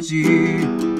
じ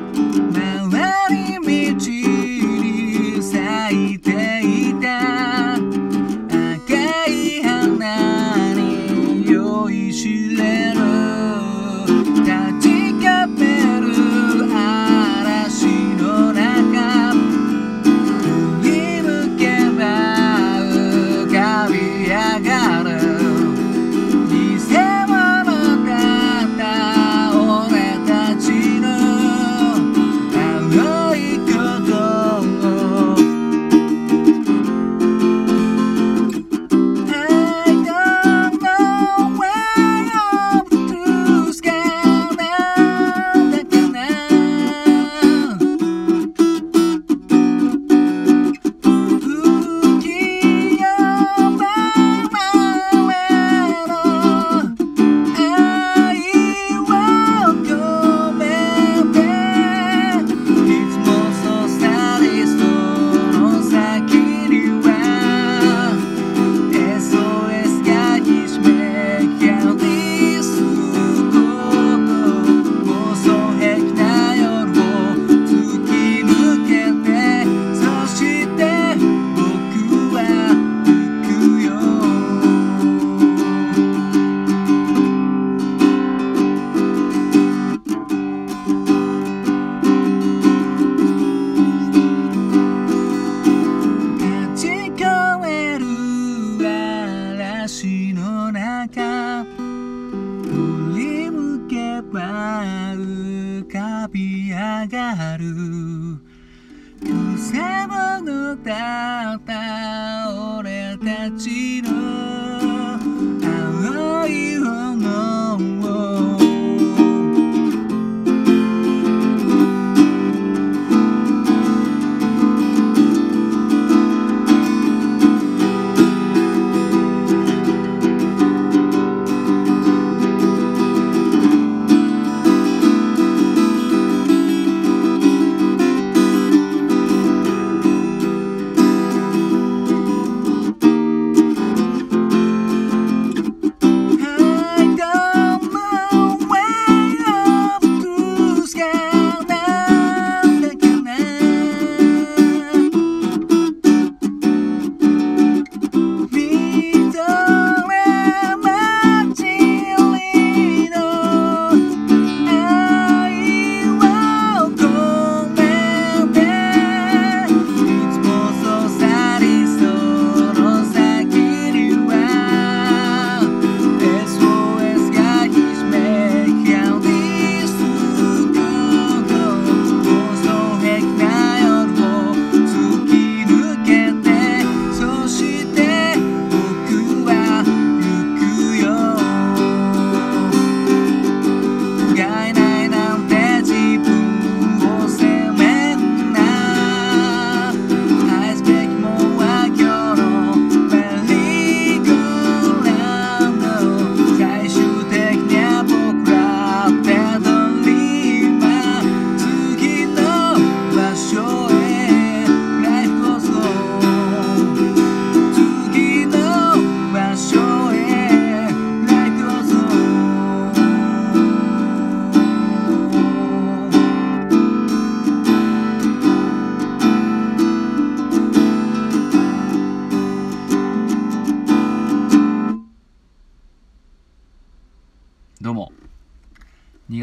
た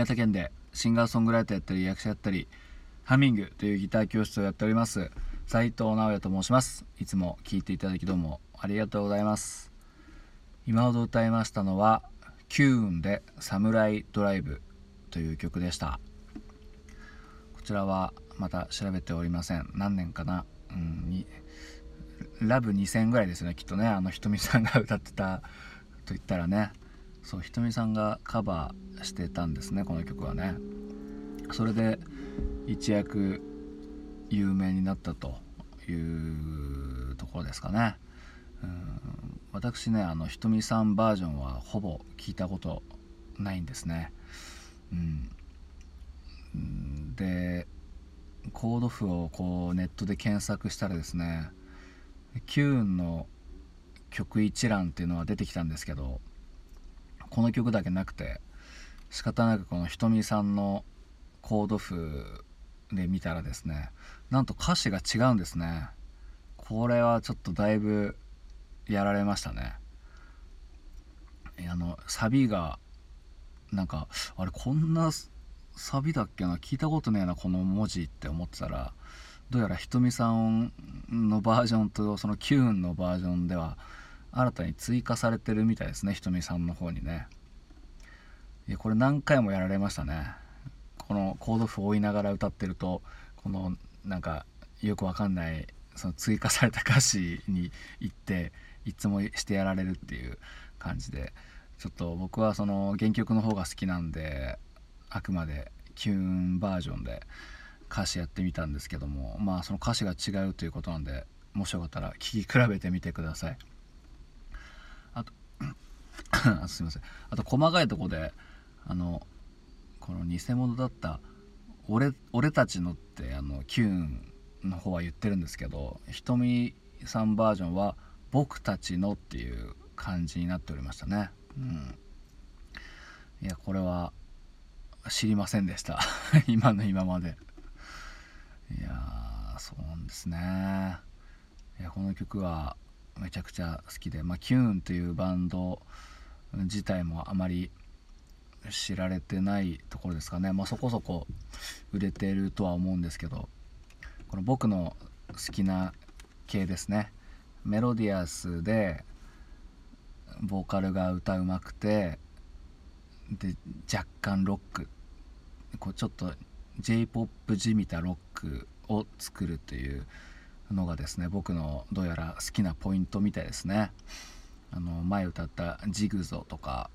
潟県でシンガーソングライターやったり役者やったりハミングというギター教室をやっております。斉藤直也と申します。いつも聴いていただきどうもありがとうございます。今ほど歌いましたのはキューンで「サムライドライブ」という曲でした。こちらはまた調べておりません。何年かな、うん、にラブ2000ぐらいですねきっとね。あのひとみさんが歌ってたと言ったらね。そうひとみさんがカバーしてたんですねこの曲はね。それで一躍有名になったというところですかね。うん私ねあのひとみさんバージョンはほぼ聞いたことないんですね。うん。でコード譜をこうネットで検索したらですねキューンの曲一覧っていうのは出てきたんですけどこの曲だけなくて仕方なくこのひとみさんのコード譜で見たらですねなんと歌詞が違うんですね。これはちょっとだいぶやられましたね。あのサビがなんかあれこんなサビだっけな？聞いたことねえなこの文字って思ってたらどうやらひとみさんのバージョンとそのキューンのバージョンでは新たに追加されてるみたいですねひとみさんの方にね。いやこれ何回もやられましたね。このコード譜を追いながら歌ってるとこのなんかよくわかんないその追加された歌詞に行っていつもしてやられるっていう感じで。ちょっと僕はその原曲の方が好きなんであくまでキューンバージョンで歌詞やってみたんですけどもまあその歌詞が違うということなんでもしよかったら聴き比べてみてください。すいません。あと細かいとこであのこの偽物だった俺「俺たちの」ってあのキューンの方は言ってるんですけどひとみさんバージョンは「僕たちの」っていう感じになっておりましたね。うん。いやこれは知りませんでした。今の今まで。いやそうなんですね。いやこの曲はめちゃくちゃ好きで、まあ、キューンというバンド自体もあまり知られてないところですかね、まあ、そこそこ売れてるとは思うんですけどこの僕の好きな系ですね。メロディアスでボーカルが歌うまくてで若干ロック。こうちょっと j p o p じみたロックを作るというのがですね僕のどうやら好きなポイントみたいですね。あの前歌った「ジグゾ」とか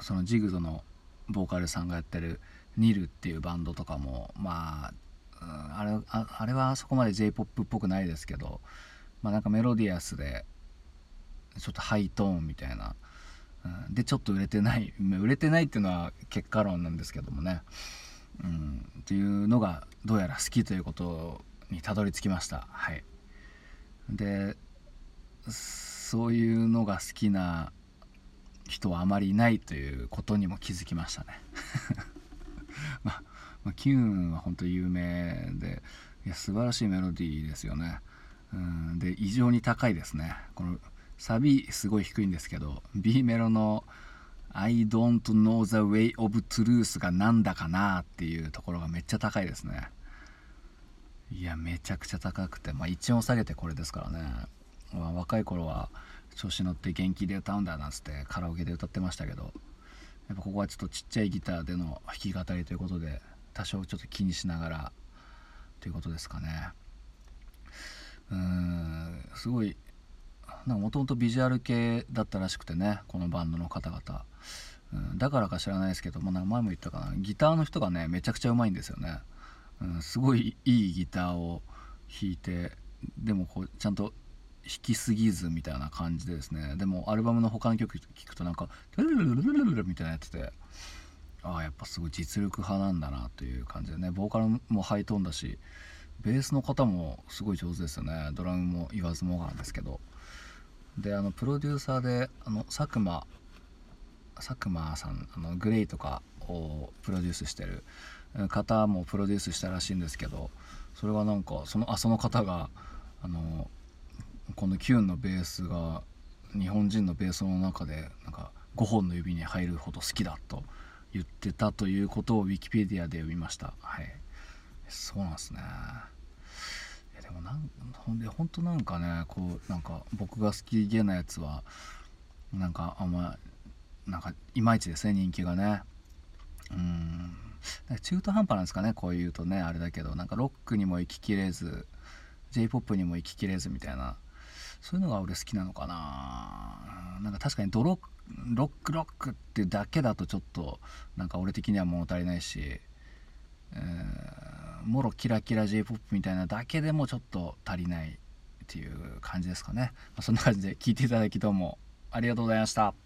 そのジグゾのボーカルさんがやってるニルっていうバンドとかもまあ、あれああれはそこまで j p o p っぽくないですけど、まあ、なんかメロディアスでちょっとハイトーンみたいな、うん、でちょっと売れてない売れてないっていうのは結果論なんですけどもね、うん、っていうのがどうやら好きということにたどり着きました。はい。でそういうのが好きな人はあまりいないということにも気づきましたね。まあ、まあ、キューンは本当有名でいや素晴らしいメロディーですよね。うんで異常に高いですね。このサビすごい低いんですけど B メロの「I don't know the way of truth」がなんだかなっていうところがめっちゃ高いですね。いやめちゃくちゃ高くてまあ1音下げてこれですからね、若い頃は調子乗って元気で歌うんだなんつってカラオケで歌ってましたけどやっぱここはちょっとちっちゃいギターでの弾き語りということで多少ちょっと気にしながらということですかね。うーんすごいなんかもともとビジュアル系だったらしくてねこのバンドの方々、うん、だからか知らないですけど、まあ、前も言ったかな。ギターの人がねめちゃくちゃうまいんですよね、うん、すごいいいギターを弾いてでもこうちゃんと弾きすぎずみたいな感じでですね。でもアルバムの他の曲聴くとなんか「ルルルルルルル」みたいなやってて。ああやっぱすごい実力派なんだなという感じでね。ボーカルもハイトーンだしベースの方もすごい上手ですよね。ドラムも言わずもがなんですけど。であのプロデューサーであの佐久間佐久間さんあのグレイとかをプロデュースしてる方もプロデュースしたらしいんですけどそれはなんかそのあその方があのこのキュンのベースが日本人のベースの中でなんか5本の指に入るほど好きだと言ってたということをウィキペディアで読みました。はい。そうなんですね。でもなんほんで本当なんかねこうなんか僕が好きげなやつはなんかあんまなんかいまいちですね人気がね。うん。中途半端なんですかねこう言うとねあれだけど。なんかロックにも行ききれず J−POP にも行ききれずみたいなそういうのが俺好きなのかな。なんか確かにドロロックロックってだけだとちょっとなんか俺的には物足りないし、えー、もろキラキラ j p o p みたいなだけでもちょっと足りないっていう感じですかね、まあ、そんな感じで聞いていただきどうもありがとうございました。